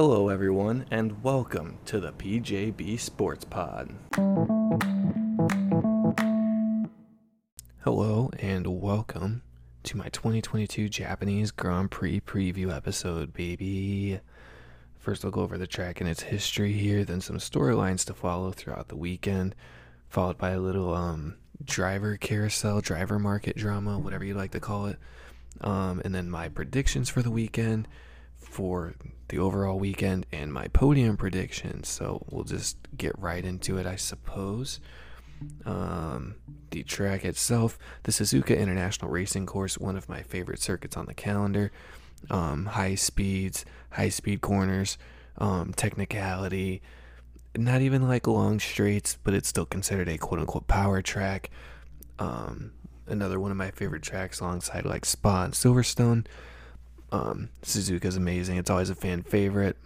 Hello, everyone, and welcome to the PJB Sports Pod. Hello, and welcome to my 2022 Japanese Grand Prix preview episode, baby. First, I'll go over the track and its history here, then some storylines to follow throughout the weekend, followed by a little um, driver carousel, driver market drama, whatever you like to call it, um, and then my predictions for the weekend for the overall weekend and my podium predictions. So we'll just get right into it, I suppose. Um, the track itself, the Suzuka International Racing Course, one of my favorite circuits on the calendar. Um, high speeds, high speed corners, um, technicality, not even like long straights, but it's still considered a quote unquote power track. Um, another one of my favorite tracks alongside like Spa and Silverstone. Um, Suzuka's amazing. It's always a fan favorite.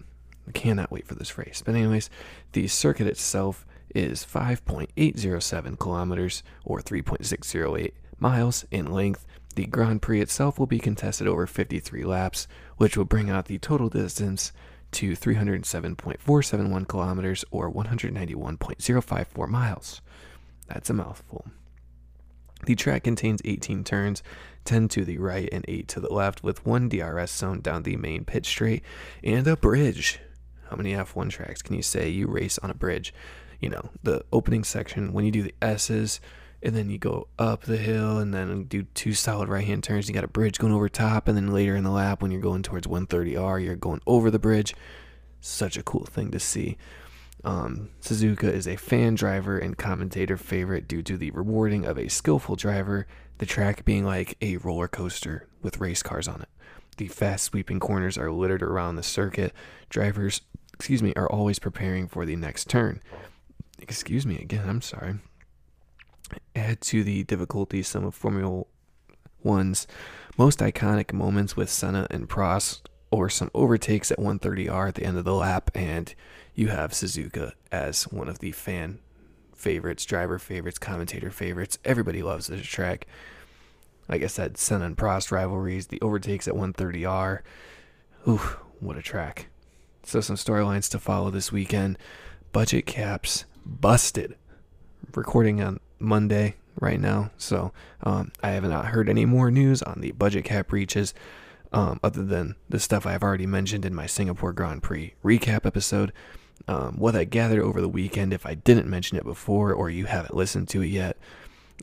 I cannot wait for this race. But anyways, the circuit itself is 5.807 kilometers or 3.608 miles in length. The Grand Prix itself will be contested over 53 laps, which will bring out the total distance to 307.471 kilometers or 191.054 miles. That's a mouthful. The track contains 18 turns, 10 to the right and 8 to the left, with one DRS zone down the main pit straight and a bridge. How many F1 tracks can you say you race on a bridge? You know, the opening section, when you do the S's, and then you go up the hill and then do two solid right hand turns. You got a bridge going over top, and then later in the lap, when you're going towards 130R, you're going over the bridge. Such a cool thing to see. Um, Suzuka is a fan driver and commentator favorite due to the rewarding of a skillful driver, the track being like a roller coaster with race cars on it. The fast sweeping corners are littered around the circuit. Drivers, excuse me, are always preparing for the next turn. Excuse me again, I'm sorry. Add to the difficulty some of Formula One's most iconic moments with Senna and Prost, or some overtakes at 130R at the end of the lap, and you have Suzuka as one of the fan favorites, driver favorites, commentator favorites. Everybody loves this track. Like I said, Senna and Prost rivalries, the overtakes at 130R. Ooh, what a track. So, some storylines to follow this weekend. Budget caps busted. Recording on Monday right now. So, um, I have not heard any more news on the budget cap breaches um, other than the stuff I've already mentioned in my Singapore Grand Prix recap episode. Um, what I gathered over the weekend, if I didn't mention it before or you haven't listened to it yet,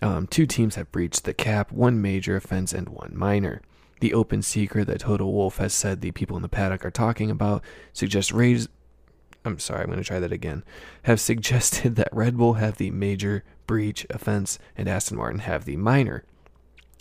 um, two teams have breached the cap, one major offense and one minor. The open secret that Toto Wolff has said the people in the paddock are talking about suggests raise. I'm sorry, I'm going to try that again. Have suggested that Red Bull have the major breach offense and Aston Martin have the minor.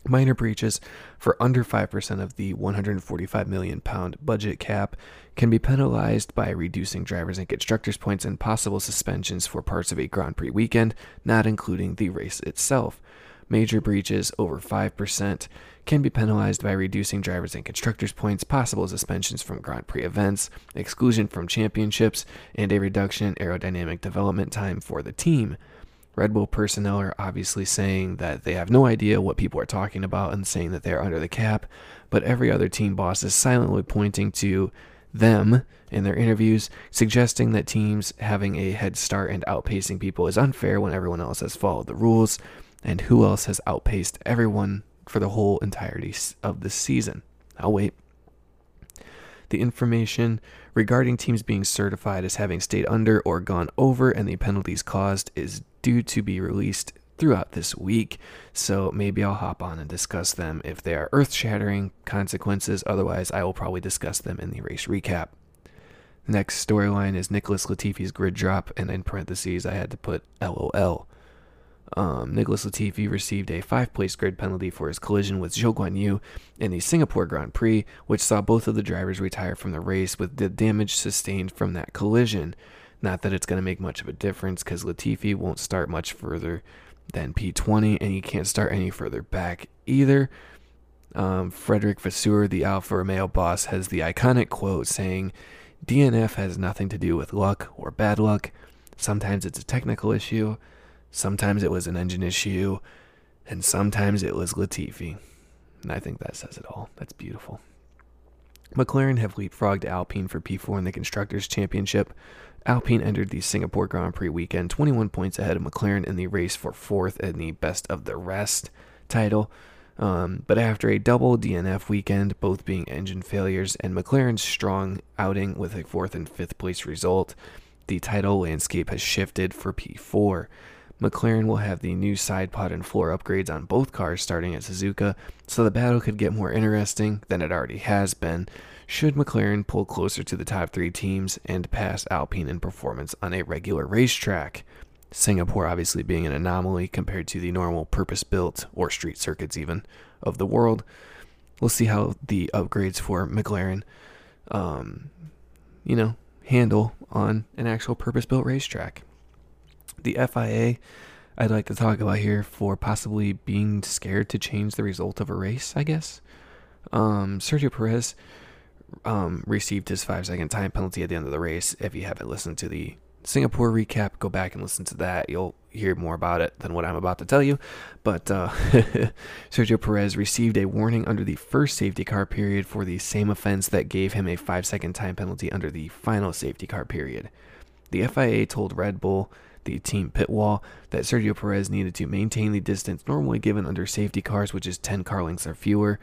Minor breaches for under 5% of the 145 million pound budget cap can be penalized by reducing drivers and constructors points and possible suspensions for parts of a Grand Prix weekend, not including the race itself. Major breaches over 5% can be penalized by reducing drivers and constructors points, possible suspensions from Grand Prix events, exclusion from championships, and a reduction in aerodynamic development time for the team. Red Bull personnel are obviously saying that they have no idea what people are talking about and saying that they're under the cap, but every other team boss is silently pointing to them in their interviews, suggesting that teams having a head start and outpacing people is unfair when everyone else has followed the rules, and who else has outpaced everyone for the whole entirety of the season. I'll wait. The information regarding teams being certified as having stayed under or gone over and the penalties caused is due to be released throughout this week. So maybe I'll hop on and discuss them if they are earth shattering consequences. Otherwise, I will probably discuss them in the race recap. The next storyline is Nicholas Latifi's grid drop, and in parentheses, I had to put LOL. Um, Nicholas Latifi received a five place grid penalty for his collision with Zhou Guanyu in the Singapore Grand Prix, which saw both of the drivers retire from the race with the damage sustained from that collision. Not that it's going to make much of a difference because Latifi won't start much further than P20 and he can't start any further back either. Um, Frederic Vasseur, the Alfa Romeo boss, has the iconic quote saying, DNF has nothing to do with luck or bad luck. Sometimes it's a technical issue, sometimes it was an engine issue, and sometimes it was Latifi. And I think that says it all. That's beautiful. McLaren have leapfrogged Alpine for P4 in the Constructors' Championship. Alpine entered the Singapore Grand Prix weekend 21 points ahead of McLaren in the race for fourth in the Best of the Rest title. Um, but after a double DNF weekend, both being engine failures, and McLaren's strong outing with a fourth and fifth place result, the title landscape has shifted for P4. McLaren will have the new side pod and floor upgrades on both cars starting at Suzuka, so the battle could get more interesting than it already has been. Should McLaren pull closer to the top three teams and pass Alpine in performance on a regular racetrack? Singapore obviously being an anomaly compared to the normal purpose built or street circuits, even of the world. We'll see how the upgrades for McLaren, um, you know, handle on an actual purpose built racetrack. The FIA, I'd like to talk about here for possibly being scared to change the result of a race, I guess. Um, Sergio Perez um, received his five second time penalty at the end of the race. If you haven't listened to the Singapore recap, go back and listen to that. You'll hear more about it than what I'm about to tell you. But uh, Sergio Perez received a warning under the first safety car period for the same offense that gave him a five second time penalty under the final safety car period. The FIA told Red Bull, the team pit wall, that Sergio Perez needed to maintain the distance normally given under safety cars, which is 10 car lengths or fewer,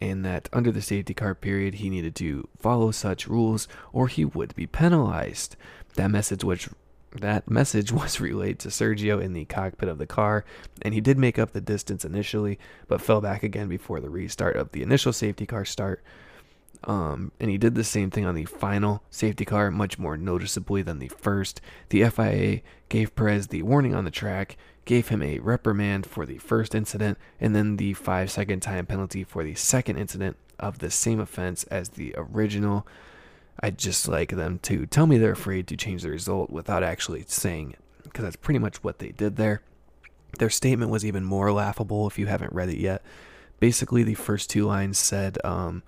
and that under the safety car period he needed to follow such rules or he would be penalized. That message which that message was relayed to Sergio in the cockpit of the car, and he did make up the distance initially, but fell back again before the restart of the initial safety car start. Um, and he did the same thing on the final safety car, much more noticeably than the first. The FIA gave Perez the warning on the track, gave him a reprimand for the first incident, and then the five second time penalty for the second incident of the same offense as the original. I'd just like them to tell me they're afraid to change the result without actually saying it, because that's pretty much what they did there. Their statement was even more laughable if you haven't read it yet. Basically, the first two lines said, um,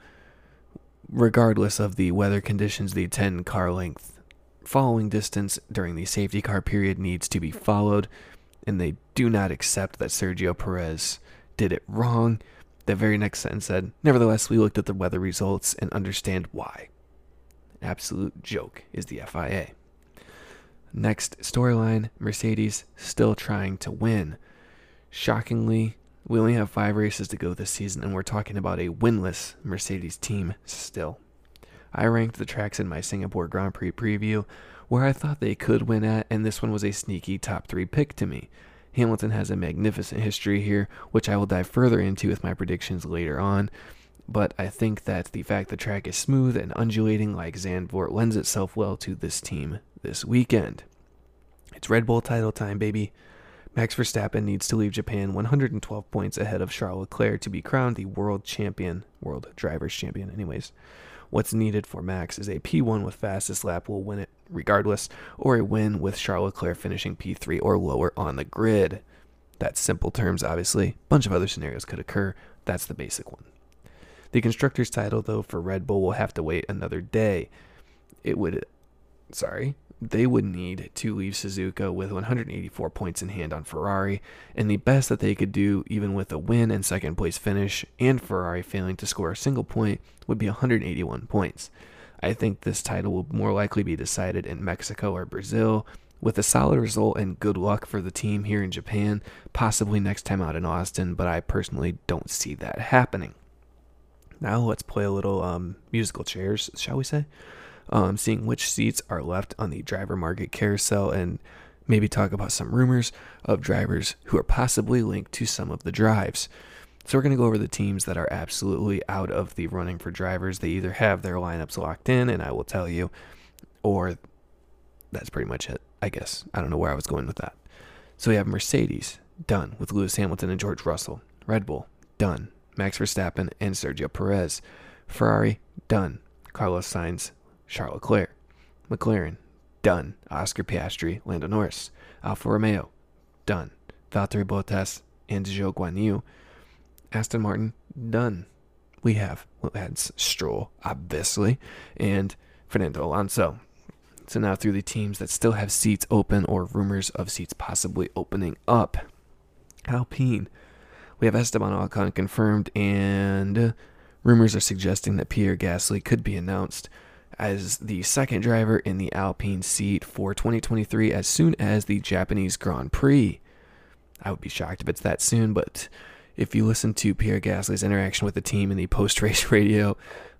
regardless of the weather conditions, the 10 car length following distance during the safety car period needs to be followed, and they do not accept that Sergio Perez did it wrong. The very next sentence said, Nevertheless, we looked at the weather results and understand why. Absolute joke is the FIA. Next storyline Mercedes still trying to win. Shockingly, we only have five races to go this season, and we're talking about a winless Mercedes team still. I ranked the tracks in my Singapore Grand Prix preview where I thought they could win at, and this one was a sneaky top three pick to me. Hamilton has a magnificent history here, which I will dive further into with my predictions later on. But I think that the fact the track is smooth and undulating like Zandvoort lends itself well to this team this weekend. It's Red Bull title time, baby. Max Verstappen needs to leave Japan 112 points ahead of Charles Leclerc to be crowned the world champion, world drivers champion, anyways. What's needed for Max is a P1 with fastest lap will win it regardless, or a win with Charles Leclerc finishing P3 or lower on the grid. That's simple terms, obviously. Bunch of other scenarios could occur. That's the basic one. The constructor's title, though, for Red Bull will have to wait another day. It would, sorry, they would need to leave Suzuka with 184 points in hand on Ferrari, and the best that they could do, even with a win and second place finish, and Ferrari failing to score a single point, would be 181 points. I think this title will more likely be decided in Mexico or Brazil, with a solid result and good luck for the team here in Japan, possibly next time out in Austin, but I personally don't see that happening. Now let's play a little um, musical chairs, shall we say? Um, seeing which seats are left on the driver market carousel, and maybe talk about some rumors of drivers who are possibly linked to some of the drives. So, we're going to go over the teams that are absolutely out of the running for drivers. They either have their lineups locked in, and I will tell you, or that's pretty much it, I guess. I don't know where I was going with that. So, we have Mercedes, done with Lewis Hamilton and George Russell. Red Bull, done. Max Verstappen and Sergio Perez. Ferrari, done. Carlos Sainz, Charles Leclerc. McLaren, done. Oscar Piastri, Lando Norris. Alfa Romeo, done. Valtteri Bottas and Zhou Guanyu. Aston Martin, done. We have Lance Stroll, obviously, and Fernando Alonso. So now through the teams that still have seats open or rumors of seats possibly opening up. Alpine. We have Esteban Ocon confirmed and Rumors are suggesting that Pierre Gasly could be announced as the second driver in the Alpine seat for 2023 as soon as the Japanese Grand Prix. I would be shocked if it's that soon, but if you listen to Pierre Gasly's interaction with the team in the post race radio,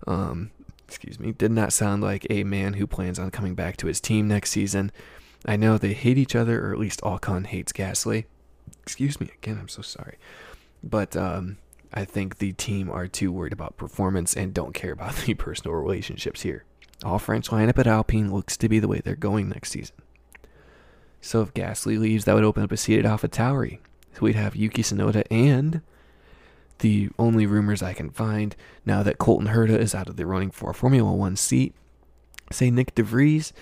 um, excuse me, did not sound like a man who plans on coming back to his team next season. I know they hate each other, or at least Ocon hates Gasly. Excuse me again, I'm so sorry. But um, I think the team are too worried about performance and don't care about the personal relationships here. All French lineup at Alpine looks to be the way they're going next season. So if Gasly leaves, that would open up a seat at AlphaTauri. So we'd have Yuki Tsunoda and the only rumors I can find now that Colton Herta is out of the running for a Formula One seat say Nyck de Vries,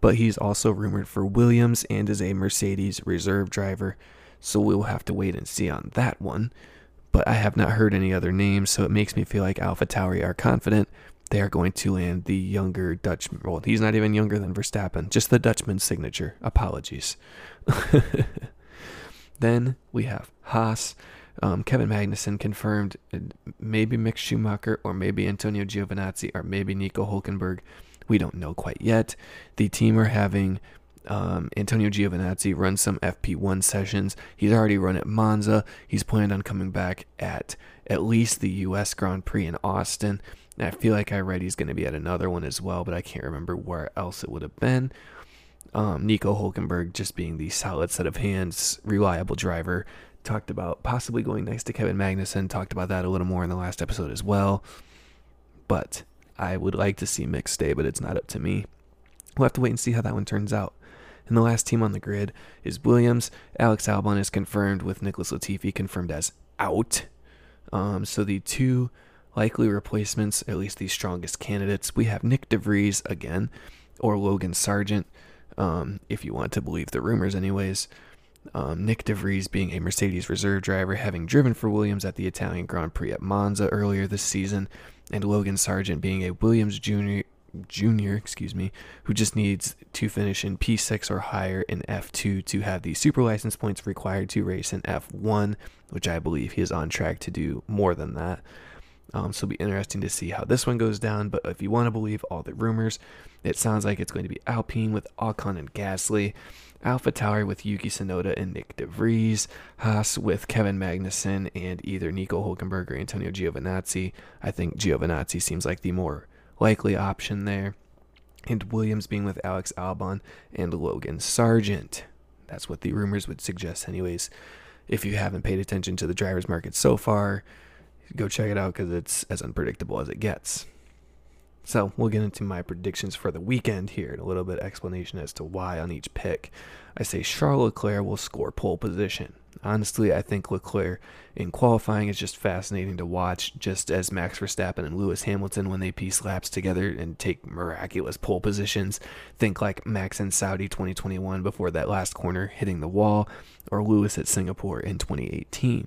but he's also rumored for Williams and is a Mercedes reserve driver. So we'll have to wait and see on that one. But I have not heard any other names, so it makes me feel like AlphaTauri are confident they are going to land the younger Dutchman. Well, he's not even younger than Verstappen, just the Dutchman's signature. Apologies. then we have Haas. Um, Kevin Magnussen confirmed maybe Mick Schumacher or maybe Antonio Giovinazzi or maybe Nico Hulkenberg. We don't know quite yet. The team are having um, Antonio Giovinazzi run some FP1 sessions. He's already run at Monza. He's planned on coming back at at least the U.S. Grand Prix in Austin. I feel like I read he's going to be at another one as well, but I can't remember where else it would have been. Um, Nico Hulkenberg just being the solid set of hands, reliable driver. Talked about possibly going next to Kevin Magnussen. Talked about that a little more in the last episode as well. But I would like to see Mick stay, but it's not up to me. We'll have to wait and see how that one turns out. And the last team on the grid is Williams. Alex Albon is confirmed with Nicholas Latifi confirmed as out. Um, so the two likely replacements, at least the strongest candidates, we have Nyck de Vries again, or Logan Sargent, um, if you want to believe the rumors, anyways. Um, Nyck de Vries being a Mercedes reserve driver, having driven for Williams at the Italian Grand Prix at Monza earlier this season, and Logan Sargent being a Williams junior, junior, excuse me, who just needs to finish in P6 or higher in F2 to have the super license points required to race in F1, which I believe he is on track to do more than that. Um, so it'll be interesting to see how this one goes down. But if you want to believe all the rumors, it sounds like it's going to be Alpine with Ocon and Gasly, AlphaTauri with Yuki Tsunoda and Nyck de Vries, Haas with Kevin Magnussen and either Nico Hulkenberg or Antonio Giovinazzi. I think Giovinazzi seems like the more likely option there. And Williams being with Alex Albon and Logan Sargent. That's what the rumors would suggest, anyways. If you haven't paid attention to the drivers' market so far, go check it out because it's as unpredictable as it gets. So we'll get into my predictions for the weekend here and a little bit explanation as to why on each pick. I say Charles Leclerc will score pole position. Honestly, I think Leclerc in qualifying is just fascinating to watch, just as Max Verstappen and Lewis Hamilton, when they piece laps together and take miraculous pole positions, think like Max in Saudi 2021 before that last corner hitting the wall, or Lewis at Singapore in 2018.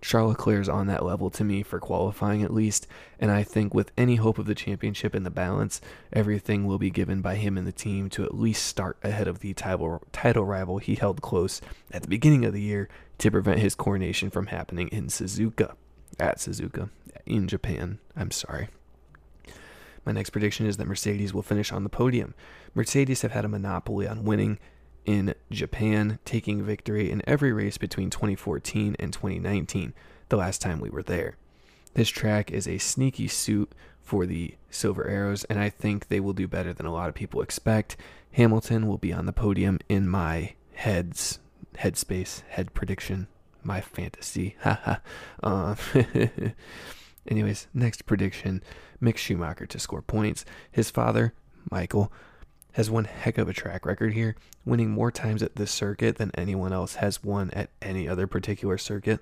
Charles Leclerc is on that level to me for qualifying at least, and I think with any hope of the championship in the balance, everything will be given by him and the team to at least start ahead of the title, title rival he held close at the beginning of the year to prevent his coronation from happening in Suzuka. At Suzuka, in Japan. I'm sorry. My next prediction is that Mercedes will finish on the podium. Mercedes have had a monopoly on winning in Japan, taking victory in every race between 2014 and 2019, the last time we were there. This track is a sneaky suit for the Silver Arrows, and I think they will do better than a lot of people expect. Hamilton will be on the podium in my heads, headspace, head prediction, my fantasy. Haha. uh, anyways, next prediction Mick Schumacher to score points. His father, Michael, has one heck of a track record here, winning more times at this circuit than anyone else has won at any other particular circuit.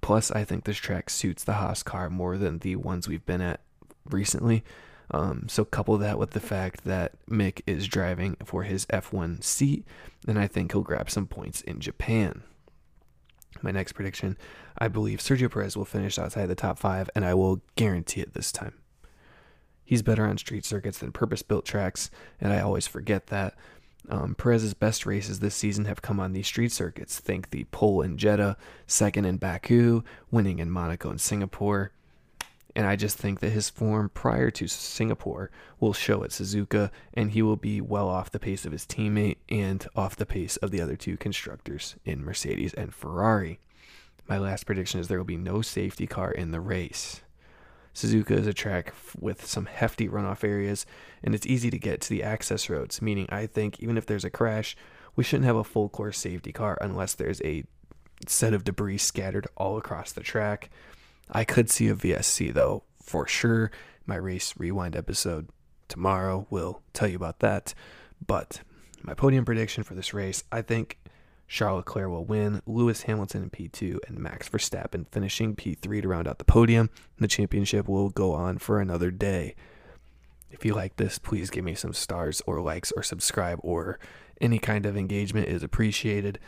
Plus, I think this track suits the Haas car more than the ones we've been at recently. Um, so couple that with the fact that Mick is driving for his F1 seat, and I think he'll grab some points in Japan. My next prediction, I believe Sergio Perez will finish outside the top five, and I will guarantee it this time. He's better on street circuits than purpose built tracks, and I always forget that. Um, Perez's best races this season have come on these street circuits. Think the pole in Jeddah, second in Baku, winning in Monaco and Singapore. And I just think that his form prior to Singapore will show at Suzuka, and he will be well off the pace of his teammate and off the pace of the other two constructors in Mercedes and Ferrari. My last prediction is there will be no safety car in the race. Suzuka is a track with some hefty runoff areas, and it's easy to get to the access roads, meaning I think even if there's a crash, we shouldn't have a full course safety car unless there's a set of debris scattered all across the track. I could see a VSC though, for sure. My race rewind episode tomorrow will tell you about that. But my podium prediction for this race, I think Charles Leclerc will win, Lewis Hamilton in P2, and Max Verstappen finishing P3 to round out the podium. The championship will go on for another day. If you like this, please give me some stars or likes or subscribe or any kind of engagement is appreciated.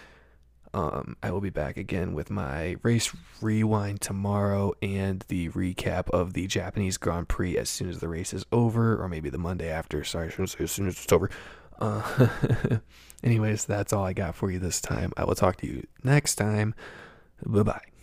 Um, I will be back again with my race rewind tomorrow and the recap of the Japanese Grand Prix as soon as the race is over, or maybe the Monday after. Sorry, I shouldn't say as soon as it's over. Uh, anyways, that's all I got for you this time. I will talk to you next time. Bye bye.